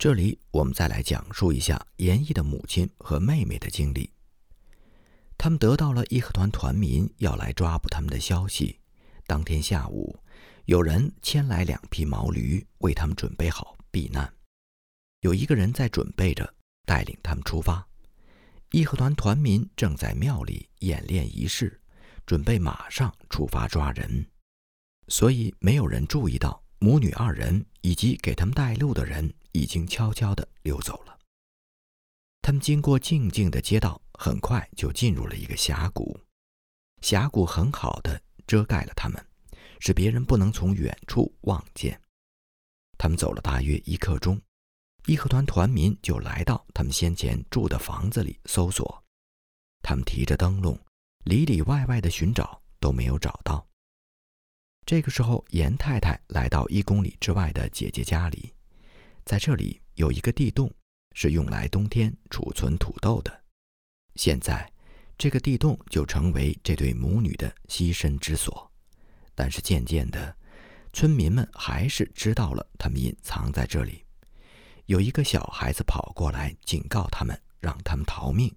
这里我们再来讲述一下严毅的母亲和妹妹的经历。他们得到了义和团团民要来抓捕他们的消息。当天下午，有人牵来两匹毛驴，为他们准备好避难。有一个人在准备着带领他们出发。义和团团民正在庙里演练仪式，准备马上出发抓人，所以没有人注意到母女二人以及给他们带路的人。已经悄悄地溜走了。他们经过静静的街道，很快就进入了一个峡谷。峡谷很好的遮盖了他们，使别人不能从远处望见。他们走了大约一刻钟，义和团团民就来到他们先前住的房子里搜索。他们提着灯笼，里里外外的寻找，都没有找到。这个时候，严太太来到一公里之外的姐姐家里。在这里有一个地洞，是用来冬天储存土豆的。现在，这个地洞就成为这对母女的栖身之所。但是渐渐的，村民们还是知道了他们隐藏在这里。有一个小孩子跑过来警告他们，让他们逃命。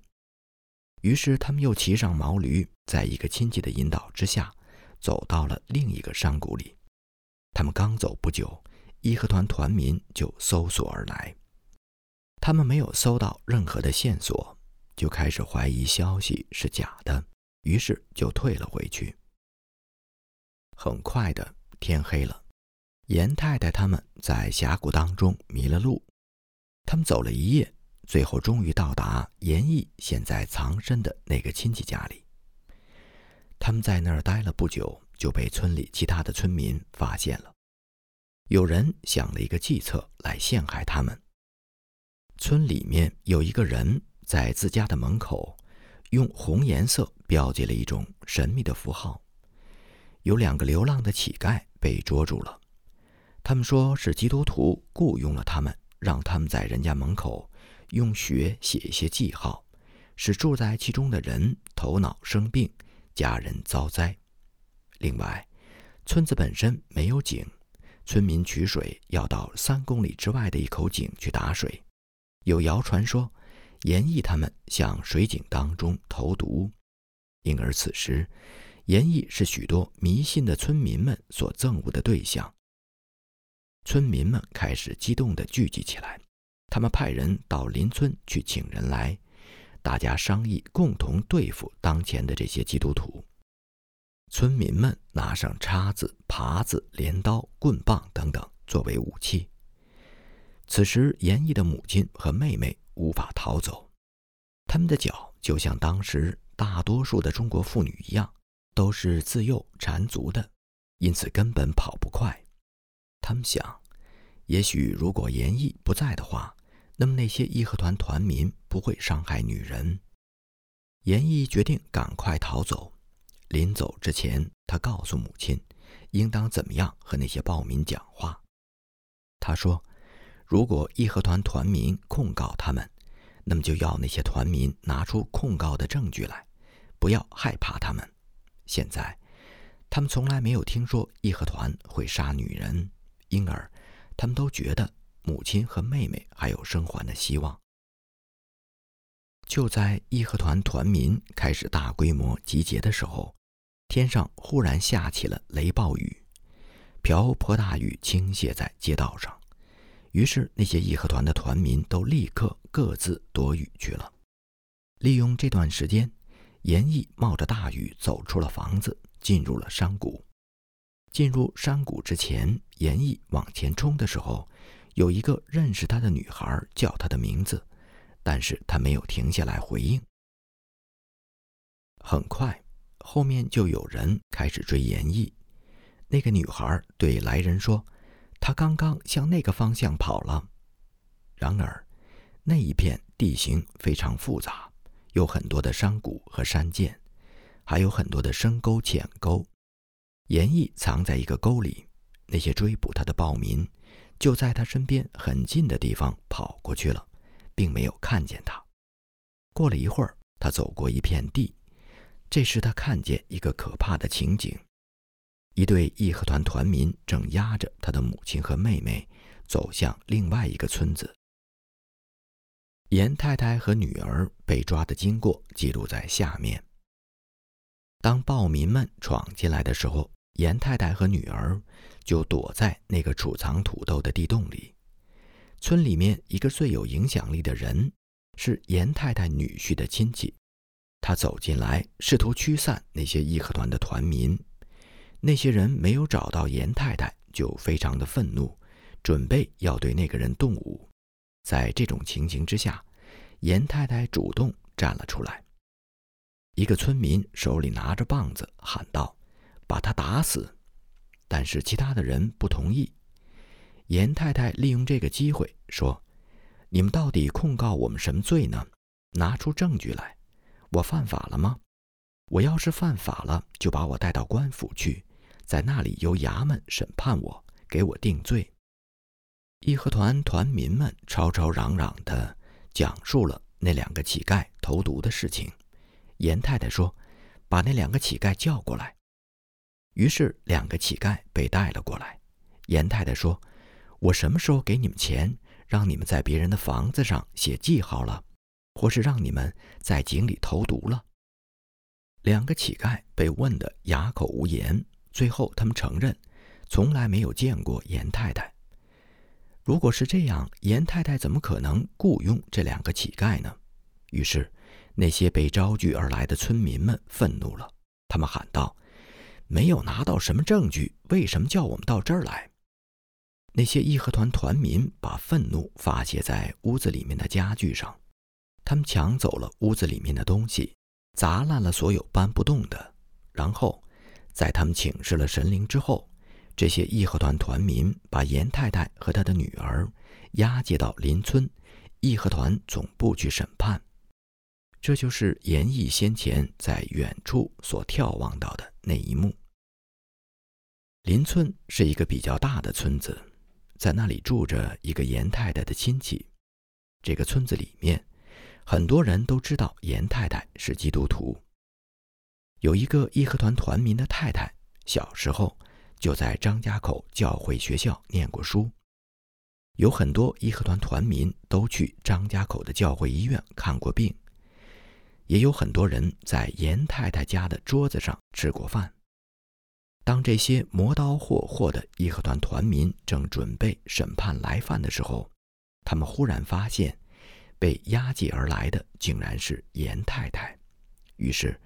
于是他们又骑上毛驴，在一个亲戚的引导之下，走到了另一个山谷里。他们刚走不久。义和团团民就搜索而来，他们没有搜到任何的线索，就开始怀疑消息是假的，于是就退了回去。很快的天黑了，严太太他们在峡谷当中迷了路，他们走了一夜，最后终于到达严毅现在藏身的那个亲戚家里。他们在那儿待了不久，就被村里其他的村民发现了。有人想了一个计策来陷害他们。村里面有一个人在自家的门口，用红颜色标记了一种神秘的符号。有两个流浪的乞丐被捉住了，他们说是基督徒雇佣了他们，让他们在人家门口用血写一些记号，使住在其中的人头脑生病，家人遭灾。另外，村子本身没有井。村民取水要到三公里之外的一口井去打水，有谣传说，严毅他们向水井当中投毒，因而此时，严毅是许多迷信的村民们所憎恶的对象。村民们开始激动地聚集起来，他们派人到邻村去请人来，大家商议共同对付当前的这些基督徒。村民们拿上叉子、耙子、镰刀、棍棒等等作为武器。此时，严毅的母亲和妹妹无法逃走，他们的脚就像当时大多数的中国妇女一样，都是自幼缠足的，因此根本跑不快。他们想，也许如果严毅不在的话，那么那些义和团团民不会伤害女人。严毅决定赶快逃走。临走之前，他告诉母亲，应当怎么样和那些暴民讲话。他说：“如果义和团团民控告他们，那么就要那些团民拿出控告的证据来，不要害怕他们。现在，他们从来没有听说义和团会杀女人，因而他们都觉得母亲和妹妹还有生还的希望。”就在义和团团民开始大规模集结的时候。天上忽然下起了雷暴雨，瓢泼大雨倾泻在街道上，于是那些义和团的团民都立刻各自躲雨去了。利用这段时间，严毅冒着大雨走出了房子，进入了山谷。进入山谷之前，严毅往前冲的时候，有一个认识他的女孩叫他的名字，但是他没有停下来回应。很快。后面就有人开始追严毅。那个女孩对来人说：“他刚刚向那个方向跑了。”然而，那一片地形非常复杂，有很多的山谷和山涧，还有很多的深沟浅沟。严毅藏在一个沟里，那些追捕他的暴民就在他身边很近的地方跑过去了，并没有看见他。过了一会儿，他走过一片地。这时，他看见一个可怕的情景：一对义和团团民正押着他的母亲和妹妹走向另外一个村子，严太太和女儿被抓的经过记录在下面。当暴民们闯进来的时候，严太太和女儿就躲在那个储藏土豆的地洞里。村里面一个最有影响力的人是严太太女婿的亲戚，他走进来试图驱散那些义和团的团民。那些人没有找到严太太，就非常的愤怒，准备要对那个人动武。在这种情形之下，严太太主动站了出来。一个村民手里拿着棒子喊道：“把他打死！”但是其他的人不同意。严太太利用这个机会说：“你们到底控告我们什么罪呢？拿出证据来！我犯法了吗？我要是犯法了，就把我带到官府去，在那里由衙门审判我，给我定罪。”义和团团民们吵吵嚷嚷地讲述了那两个乞丐投毒的事情。严太太说：“把那两个乞丐叫过来。”于是两个乞丐被带了过来。严太太说：“我什么时候给你们钱，让你们在别人的房子上写记号了，或是让你们在井里投毒了？”两个乞丐被问得哑口无言。最后，他们承认从来没有见过严太太。如果是这样，严太太怎么可能雇佣这两个乞丐呢？于是，那些被招聚而来的村民们愤怒了。他们喊道：“没有拿到什么证据，为什么叫我们到这儿来？”那些义和团团民把愤怒发泄在屋子里面的家具上，他们抢走了屋子里面的东西，砸烂了所有搬不动的。然后，在他们请示了神灵之后。这些义和团团民把严太太和他的女儿押解到邻村义和团总部去审判。这就是严毅先前在远处所眺望到的那一幕。邻村是一个比较大的村子，在那里住着一个严太太的亲戚。这个村子里面，很多人都知道严太太是基督徒。有一个义和团团民的太太，小时候。就在张家口教会学校念过书，有很多义和团团民都去张家口的教会医院看过病，也有很多人在严太太家的桌子上吃过饭。当这些磨刀霍霍的义和团团民正准备审判来犯的时候，他们忽然发现，被押解而来的竟然是严太太。于是，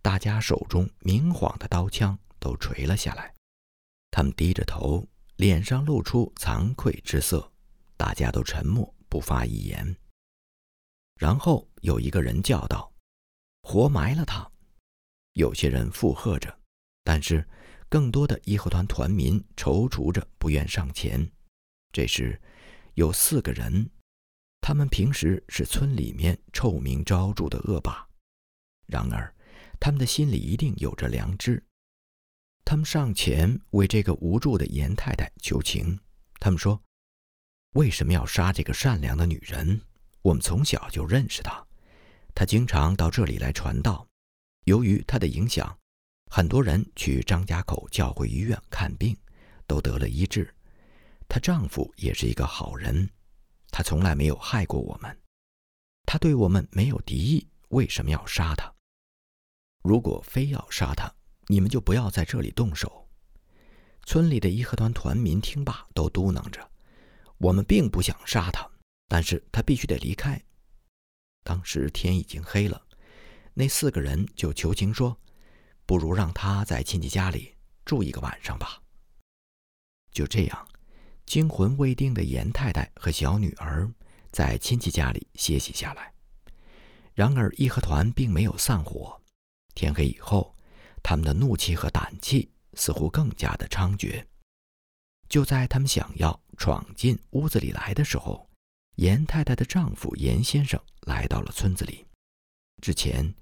大家手中明晃的刀枪都垂了下来。他们低着头，脸上露出惭愧之色，大家都沉默，不发一言。然后有一个人叫道：“活埋了他！”有些人附和着，但是更多的义和团团民踌躇着，不愿上前。这时，有四个人，他们平时是村里面臭名昭著的恶霸，然而他们的心里一定有着良知。他们上前为这个无助的严太太求情。他们说：“为什么要杀这个善良的女人？我们从小就认识她，她经常到这里来传道。由于她的影响，很多人去张家口教会医院看病，都得了医治。她丈夫也是一个好人，他从来没有害过我们。他对我们没有敌意，为什么要杀他？如果非要杀他？”你们就不要在这里动手。村里的义和团团民听罢，都嘟囔着：“我们并不想杀他，但是他必须得离开。”当时天已经黑了，那四个人就求情说：“不如让他在亲戚家里住一个晚上吧。”就这样，惊魂未定的严太太和小女儿在亲戚家里歇息下来。然而，义和团并没有散伙。天黑以后。他们的怒气和胆气似乎更加的猖獗。就在他们想要闯进屋子里来的时候，严太太的丈夫严先生来到了村子里。之前，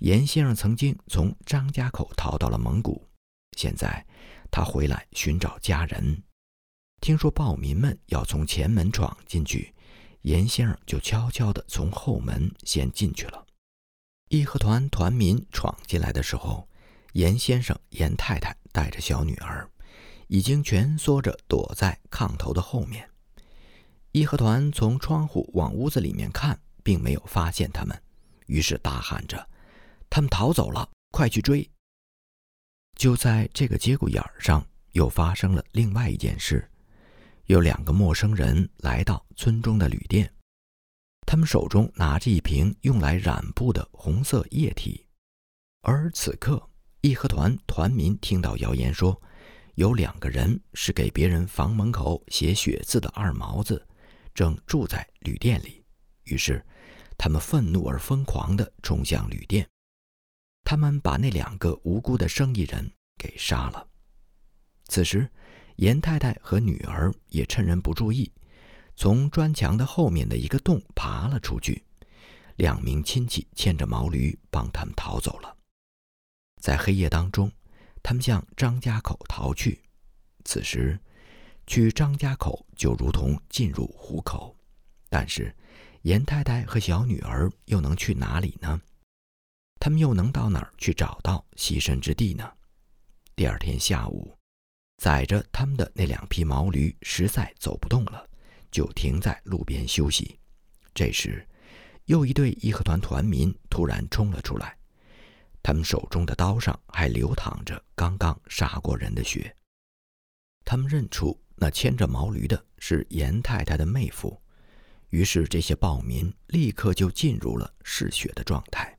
严先生曾经从张家口逃到了蒙古，现在他回来寻找家人。听说暴民们要从前门闯进去，严先生就悄悄地从后门先进去了。义和团团民闯进来的时候。严先生、严太太带着小女儿，已经蜷缩着躲在炕头的后面。义和团从窗户往屋子里面看，并没有发现他们，于是大喊着：“他们逃走了，快去追！”就在这个节骨眼上，又发生了另外一件事：有两个陌生人来到村中的旅店，他们手中拿着一瓶用来染布的红色液体，而此刻，义和团团民听到谣言说。有两个人是给别人房门口写血字的二毛子，正住在旅店里。于是，他们愤怒而疯狂地冲向旅店。他们把那两个无辜的生意人给杀了。此时，严太太和女儿也趁人不注意，从砖墙的后面的一个洞爬了出去。两名亲戚牵着毛驴帮他们逃走了。在黑夜当中。他们向张家口逃去，此时去张家口就如同进入虎口。但是严太太和小女儿又能去哪里呢？他们又能到哪儿去找到栖身之地呢？第二天下午，载着他们的那两匹毛驴实在走不动了，就停在路边休息。这时，又一队义和团团民突然冲了出来。他们手中的刀上还流淌着刚刚杀过人的血。他们认出那牵着毛驴的是严太太的妹夫，于是这些暴民立刻就进入了嗜血的状态。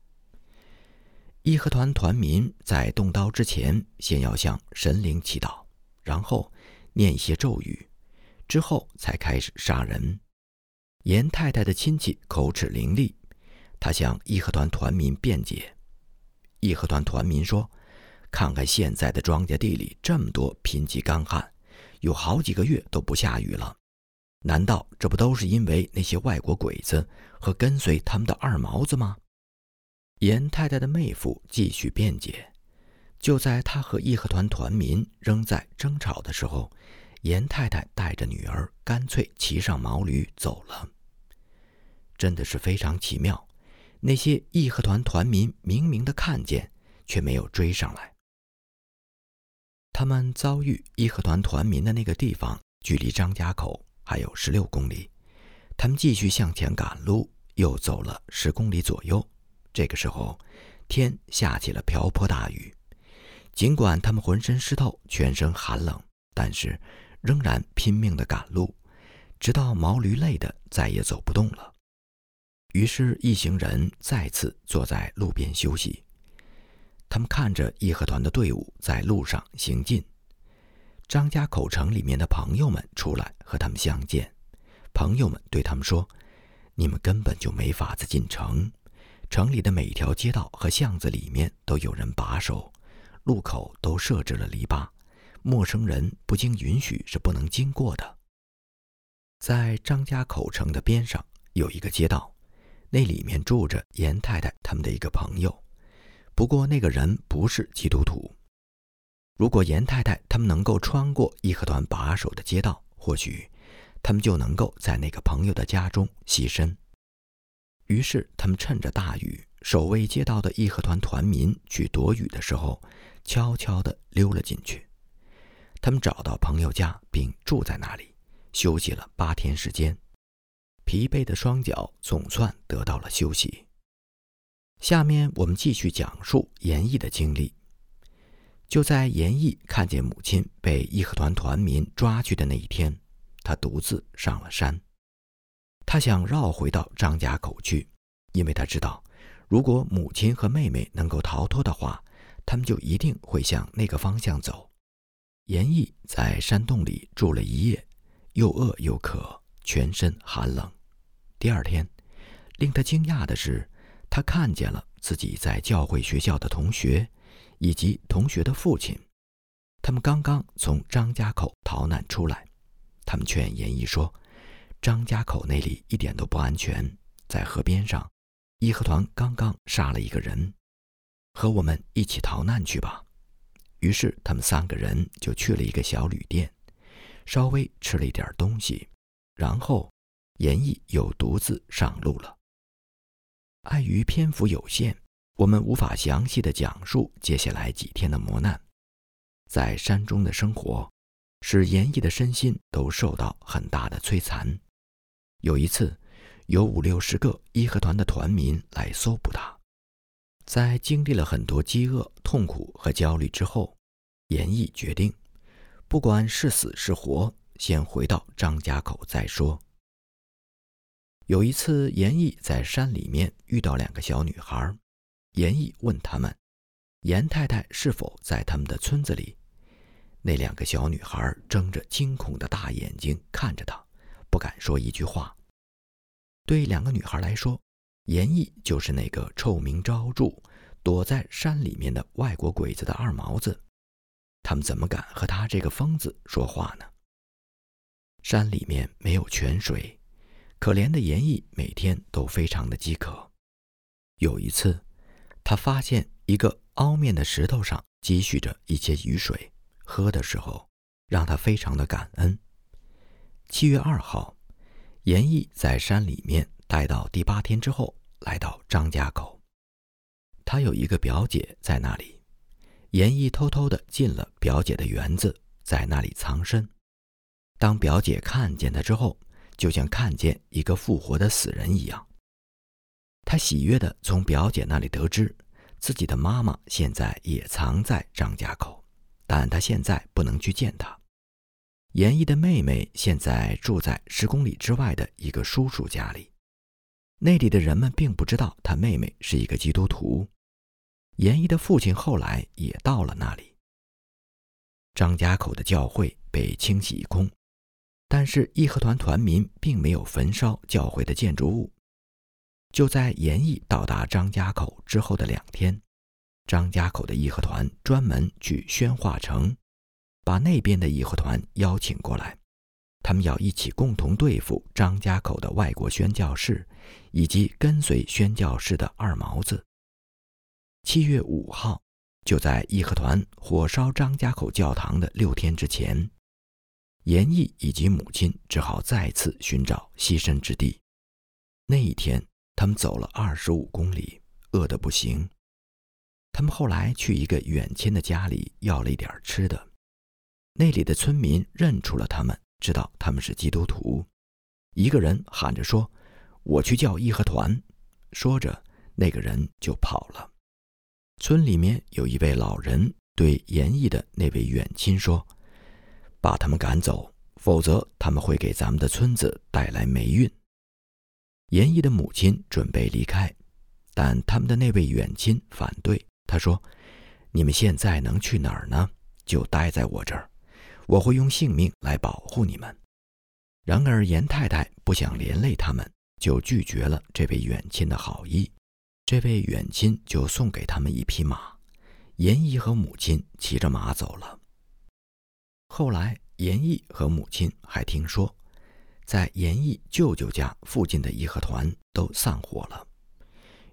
义和团团民在动刀之前，先要向神灵祈祷，然后念一些咒语，之后才开始杀人。严太太的亲戚口齿伶俐，他向义和团团民辩解。义和团团民说：“看看现在的庄稼地里这么多贫瘠干旱，有好几个月都不下雨了。难道这不都是因为那些外国鬼子和跟随他们的二毛子吗？”严太太的妹夫继续辩解。就在他和义和团团民仍在争吵的时候，严太太带着女儿干脆骑上毛驴走了。真的是非常奇妙。那些义和团团民明明的看见，却没有追上来。他们遭遇义和团团民的那个地方，距离张家口还有十六公里。他们继续向前赶路，又走了十公里左右。这个时候，天下起了瓢泼大雨。尽管他们浑身湿透，全身寒冷，但是仍然拼命的赶路，直到毛驴累得再也走不动了。于是，一行人再次坐在路边休息。他们看着义和团的队伍在路上行进。张家口城里面的朋友们出来和他们相见。朋友们对他们说：“你们根本就没法子进城，城里的每一条街道和巷子里面都有人把守，路口都设置了篱笆，陌生人不经允许是不能经过的。”在张家口城的边上有一个街道。那里面住着严太太他们的一个朋友，不过那个人不是基督徒。如果严太太他们能够穿过义和团把守的街道，或许他们就能够在那个朋友的家中栖身。于是他们趁着大雨，守卫街道的义和团团民去躲雨的时候，悄悄地溜了进去。他们找到朋友家，并住在那里，休息了八天时间。疲惫的双脚总算得到了休息。下面我们继续讲述严毅的经历。就在严毅看见母亲被义和团团民抓去的那一天，他独自上了山。他想绕回到张家口去，因为他知道，如果母亲和妹妹能够逃脱的话，他们就一定会向那个方向走。严毅在山洞里住了一夜，又饿又渴，全身寒冷。第二天，令他惊讶的是，他看见了自己在教会学校的同学，以及同学的父亲。他们刚刚从张家口逃难出来。他们劝严毅说：“张家口那里一点都不安全，在河边上，义和团刚刚杀了一个人，和我们一起逃难去吧。”于是他们三个人就去了一个小旅店，稍微吃了一点东西，然后。严毅又独自上路了。碍于篇幅有限，我们无法详细的讲述接下来几天的磨难。在山中的生活，使严毅的身心都受到很大的摧残。有一次，有五六十个义和团的团民来搜捕他。在经历了很多饥饿、痛苦和焦虑之后，严毅决定，不管是死是活，先回到张家口再说。有一次，严毅在山里面遇到两个小女孩，严毅问他们：“严太太是否在他们的村子里？”那两个小女孩睁着惊恐的大眼睛看着他，不敢说一句话。对两个女孩来说，严毅就是那个臭名昭著、躲在山里面的外国鬼子的二毛子。他们怎么敢和他这个疯子说话呢？山里面没有泉水，可怜的严毅每天都非常的饥渴。有一次，他发现一个凹面的石头上积蓄着一些雨水。喝的时候，让他非常的感恩。七月二号，严毅在山里面待到第八天之后，来到张家口。他有一个表姐在那里，严毅偷偷的进了表姐的园子，在那里藏身。当表姐看见他之后，就像看见一个复活的死人一样。他喜悦的从表姐那里得知，自己的妈妈现在也藏在张家口。但他现在不能去见她。严毅的妹妹现在住在十公里之外的一个叔叔家里，那里的人们并不知道他妹妹是一个基督徒。严毅的父亲后来也到了那里。张家口的教会被清洗一空，但是义和团团民并没有焚烧教会的建筑物。就在严毅到达张家口之后的两天。张家口的义和团专门去宣化城，把那边的义和团邀请过来，他们要一起共同对付张家口的外国宣教士，以及跟随宣教士的二毛子。七月五号，就在义和团火烧张家口教堂的六天之前，严毅以及母亲只好再次寻找栖身之地。那一天，他们走了二十五公里，饿得不行。他们后来去一个远亲的家里要了一点吃的，那里的村民认出了他们，知道他们是基督徒。一个人喊着说：“我去叫义和团。”说着，那个人就跑了。村里面有一位老人对严毅的那位远亲说：“把他们赶走，否则他们会给咱们的村子带来霉运。”严毅的母亲准备离开，但他们的那位远亲反对。他说：“你们现在能去哪儿呢？就待在我这儿，我会用性命来保护你们。”然而严太太不想连累他们，就拒绝了这位远亲的好意。这位远亲就送给他们一匹马，严毅和母亲骑着马走了。后来严毅和母亲还听说，在严毅舅舅家附近的义和团都散伙了。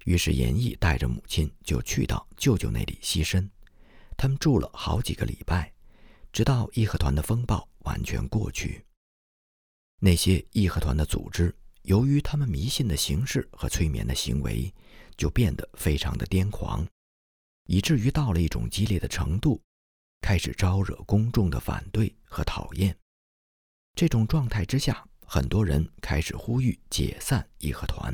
于是严毅带着母亲就去到舅舅那里栖身，他们住了好几个礼拜，直到义和团的风暴完全过去。那些义和团的组织，由于他们迷信的形式和催眠的行为，就变得非常的癫狂，以至于到了一种激烈的程度，开始招惹公众的反对和讨厌。这种状态之下，很多人开始呼吁解散义和团。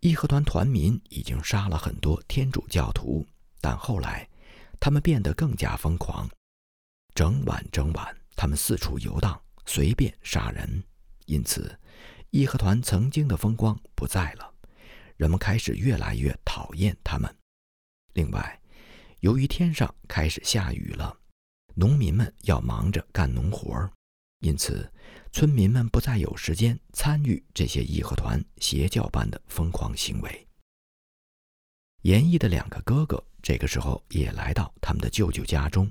义和团团民已经杀了很多天主教徒，但后来，他们变得更加疯狂。整晚整晚，他们四处游荡，随便杀人。因此，义和团曾经的风光不在了，人们开始越来越讨厌他们。另外，由于天上开始下雨了，农民们要忙着干农活儿，因此。村民们不再有时间参与这些义和团邪教般的疯狂行为。严毅的两个哥哥这个时候也来到他们的舅舅家中，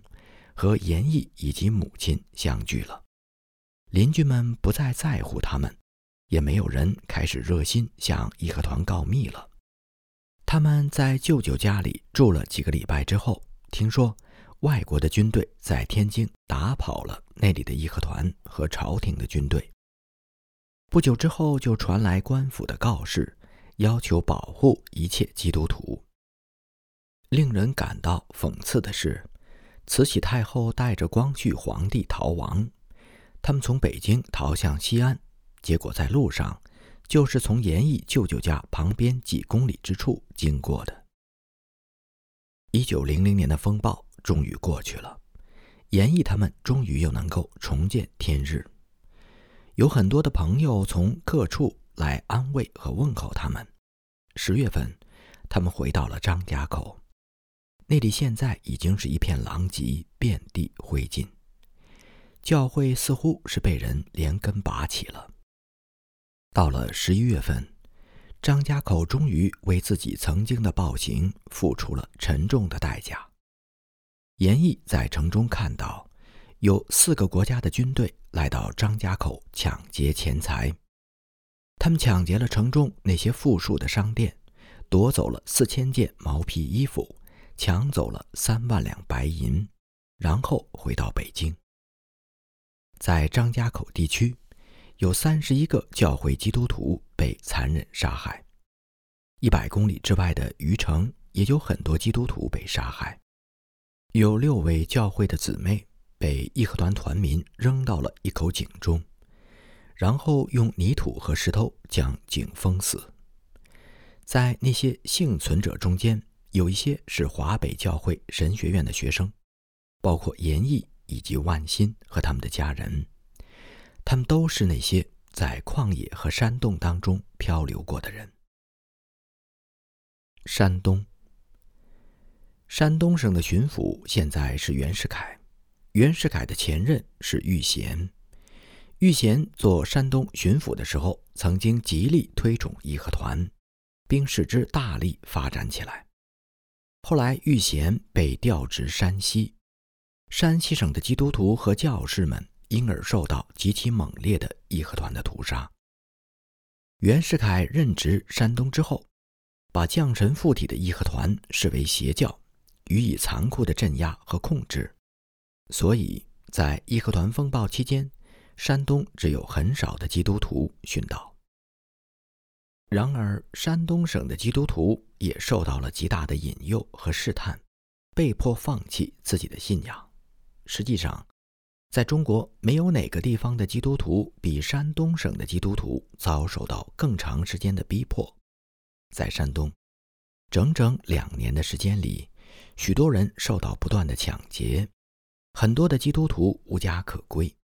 和严毅以及母亲相聚了。邻居们不再在乎他们，也没有人开始热心向义和团告密了。他们在舅舅家里住了几个礼拜之后，听说。外国的军队在天津打跑了那里的义和团和朝廷的军队。不久之后，就传来官府的告示，要求保护一切基督徒。令人感到讽刺的是，慈禧太后带着光绪皇帝逃亡，他们从北京逃向西安，结果在路上就是从严毅舅舅家旁边几公里之处经过的。一九零零年的风暴终于过去了，严毅他们终于又能够重见天日。有很多的朋友从各处来安慰和问候他们。十月份，他们回到了张家口，那里现在已经是一片狼藉，遍地灰烬。教会似乎是被人连根拔起了。到了十一月份，张家口终于为自己曾经的暴行付出了沉重的代价。严毅在城中看到，有四个国家的军队来到张家口抢劫钱财，他们抢劫了城中那些富庶的商店，夺走了四千件毛皮衣服，抢走了三万两白银，然后回到北京。在张家口地区，有三十一个教会基督徒被残忍杀害；一百公里之外的余城也有很多基督徒被杀害。有六位教会的姊妹被义和团团民扔到了一口井中，然后用泥土和石头将井封死。在那些幸存者中间，有一些是华北教会神学院的学生，包括严毅。以及万新和他们的家人，他们都是那些在旷野和山洞当中漂流过的人。山东，山东省的巡抚现在是袁世凯，袁世凯的前任是玉贤。玉贤做山东巡抚的时候，曾经极力推崇义和团，并使之大力发展起来。后来，玉贤被调职山西。山西省的基督徒和教士们因而受到极其猛烈的义和团的屠杀。袁世凯任职山东之后，把降神附体的义和团视为邪教，予以残酷的镇压和控制。所以在义和团风暴期间，山东只有很少的基督徒殉道。然而，山东省的基督徒也受到了极大的引诱和试探，被迫放弃自己的信仰。实际上，在中国没有哪个地方的基督徒比山东省的基督徒遭受到更长时间的逼迫。在山东，整整两年的时间里，许多人受到不断的抢劫，很多的基督徒无家可归，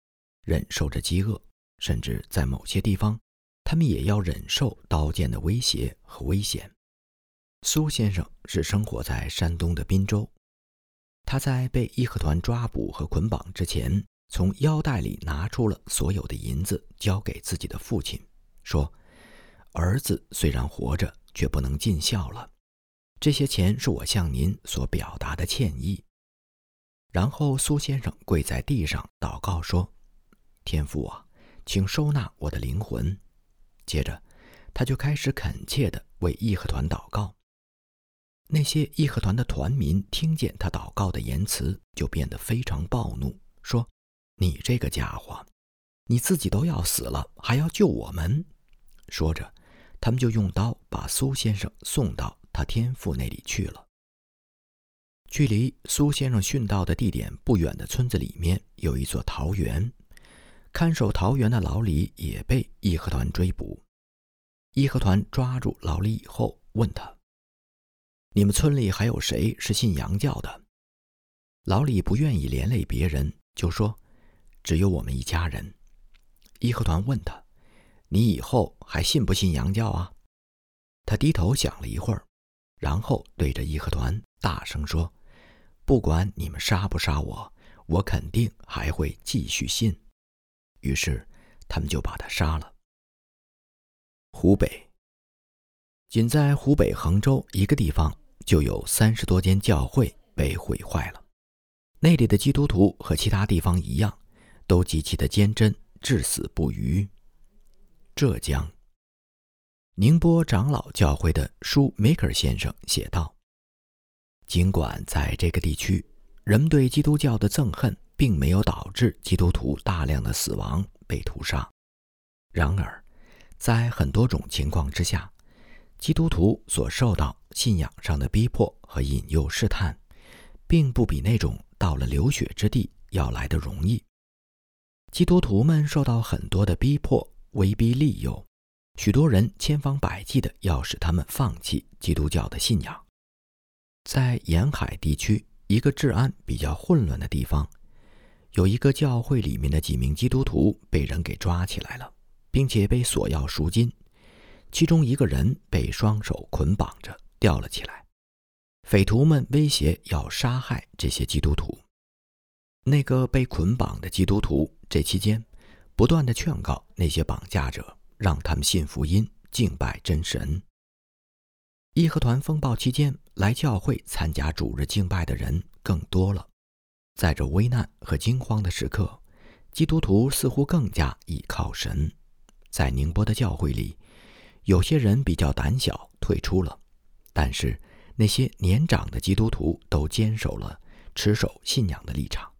忍受着饥饿，甚至在某些地方，他们也要忍受刀剑的威胁和危险。苏先生是生活在山东的滨州。他在被义和团抓捕和捆绑之前，从腰带里拿出了所有的银子，交给自己的父亲，说：“儿子虽然活着，却不能尽孝了。这些钱是我向您所表达的歉意。”然后苏先生跪在地上祷告说：“天父啊，请收纳我的灵魂。”接着，他就开始恳切地为义和团祷告。那些义和团的团民听见他祷告的言辞，就变得非常暴怒，说：“你这个家伙，你自己都要死了，还要救我们！”说着，他们就用刀把苏先生送到他天父那里去了。距离苏先生殉道的地点不远的村子里面有一座桃园，看守桃园的老李也被义和团追捕。义和团抓住老李以后，问他。你们村里还有谁是信洋教的？老李不愿意连累别人，就说：“只有我们一家人。”义和团问他：“你以后还信不信洋教啊？”他低头想了一会儿，然后对着义和团大声说：“不管你们杀不杀我，我肯定还会继续信。”于是他们就把他杀了。湖北，仅在湖北衡州一个地方。就有三十多间教会被毁坏了，那里的基督徒和其他地方一样，都极其的坚贞，至死不渝。浙江宁波长老教会的舒梅克先生写道：“尽管在这个地区，人们对基督教的憎恨并没有导致基督徒大量的死亡被屠杀，然而，在很多种情况之下。”基督徒所受到信仰上的逼迫和引诱试探，并不比那种到了流血之地要来的容易。基督徒们受到很多的逼迫，威逼利诱，许多人千方百计的要使他们放弃基督教的信仰。在沿海地区一个治安比较混乱的地方，有一个教会里面的几名基督徒被人给抓起来了，并且被索要赎金。其中一个人被双手捆绑着吊了起来，匪徒们威胁要杀害这些基督徒。那个被捆绑的基督徒这期间不断的劝告那些绑架者，让他们信福音、敬拜真神。义和团风暴期间，来教会参加主日敬拜的人更多了。在这危难和惊慌的时刻，基督徒似乎更加倚靠神。在宁波的教会里，有些人比较胆小，退出了；但是那些年长的基督徒都坚守了持守信仰的立场。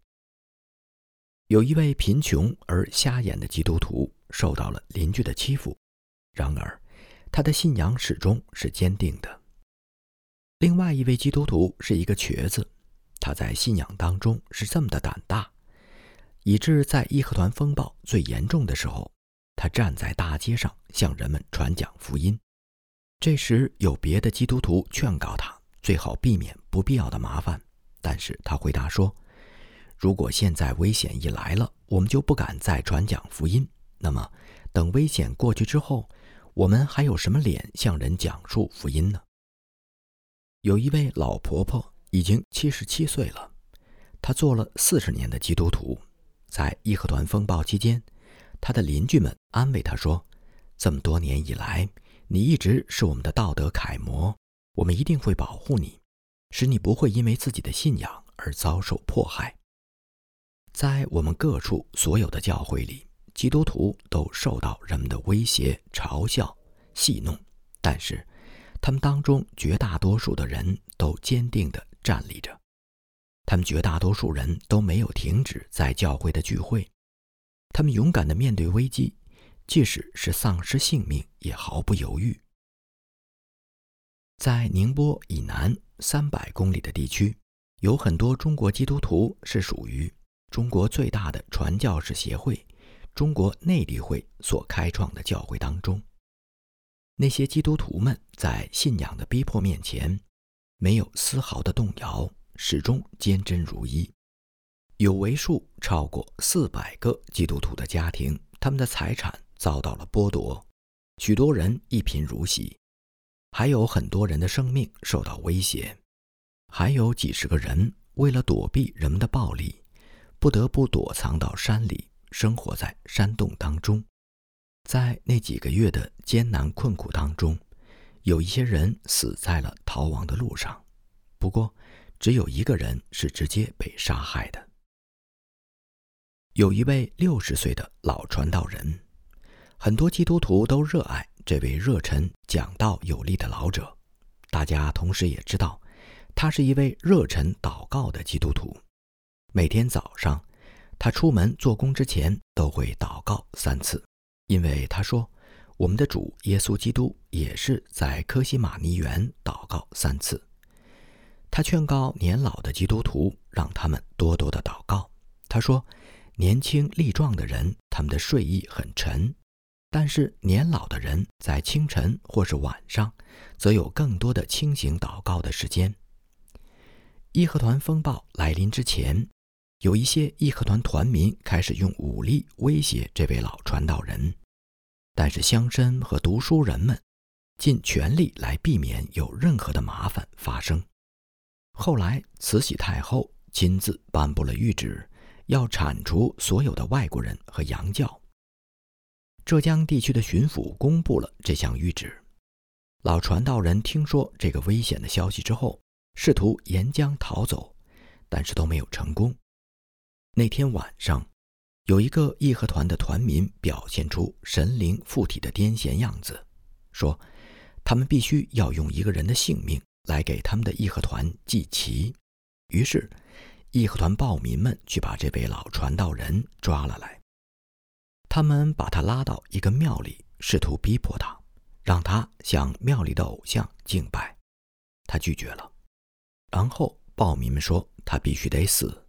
有一位贫穷而瞎眼的基督徒受到了邻居的欺负，然而。他的信仰始终是坚定的。另外一位基督徒是一个瘸子，他在信仰当中是这么的胆大，以致在义和团风暴最严重的时候，他站在大街上向人们传讲福音。这时有别的基督徒劝告他最好避免不必要的麻烦，但是他回答说：“如果现在危险一来了，我们就不敢再传讲福音。那么等危险过去之后。”我们还有什么脸向人讲述福音呢？有一位老婆婆已经七十七岁了，他做了四十年的基督徒。在义和团风暴期间，他的邻居们安慰他说：“这么多年以来，你一直是我们的道德楷模，我们一定会保护你，使你不会因为自己的信仰而遭受迫害。”在我们各处所有的教会里。基督徒都受到人们的威胁、嘲笑、戏弄，但是他们当中绝大多数的人都坚定地站立着。他们绝大多数人都没有停止在教会的聚会。他们勇敢地面对危机，即使是丧失性命也毫不犹豫。在宁波以南三百公里的地区，有很多中国基督徒是属于中国最大的传教士协会。中国内地会所开创的教会当中，那些基督徒们在信仰的逼迫面前，没有丝毫的动摇，始终坚贞如一。有为数超过四百个基督徒的家庭，他们的财产遭到了剥夺，许多人一贫如洗，还有很多人的生命受到威胁，还有几十个人为了躲避人们的暴力，不得不躲藏到山里。生活在山洞当中，在那几个月的艰难困苦当中，有一些人死在了逃亡的路上。不过，只有一个人是直接被杀害的。有一位六十岁的老传道人，很多基督徒都热爱这位热忱讲道有力的老者。大家同时也知道，他是一位热忱祷告的基督徒，每天早上。他出门做工之前都会祷告三次，因为他说，我们的主耶稣基督也是在科西玛尼园祷告三次。他劝告年老的基督徒，让他们多多的祷告。他说，年轻力壮的人，他们的睡意很沉，但是年老的人在清晨或是晚上，则有更多的清醒祷告的时间。义和团风暴来临之前。有一些义和团团民开始用武力威胁这位老传道人，但是乡绅和读书人们尽全力来避免有任何的麻烦发生。后来，慈禧太后亲自颁布了谕旨，要铲除所有的外国人和洋教。浙江地区的巡抚公布了这项谕旨。老传道人听说这个危险的消息之后，试图沿江逃走，但是都没有成功。那天晚上，有一个义和团的团民表现出神灵附体的癫痫样子，说他们必须要用一个人的性命来给他们的义和团祭旗。于是，义和团暴民们去把这位老传道人抓了来。他们把他拉到一个庙里，试图逼迫他，让他向庙里的偶像敬拜。他拒绝了。然后暴民们说他必须得死。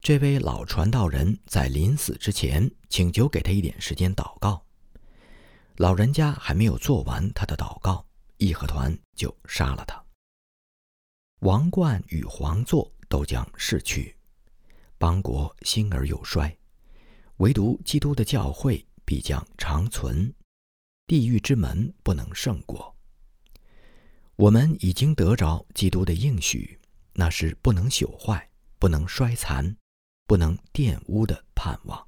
这位老传道人在临死之前请求给他一点时间祷告，老人家还没有做完他的祷告，义和团就杀了他。王冠与皇座都将逝去，邦国兴而又衰，唯独基督的教会必将长存，地狱之门不能胜过。我们已经得着基督的应许，那是不能朽坏、不能衰残、不能玷污的盼望。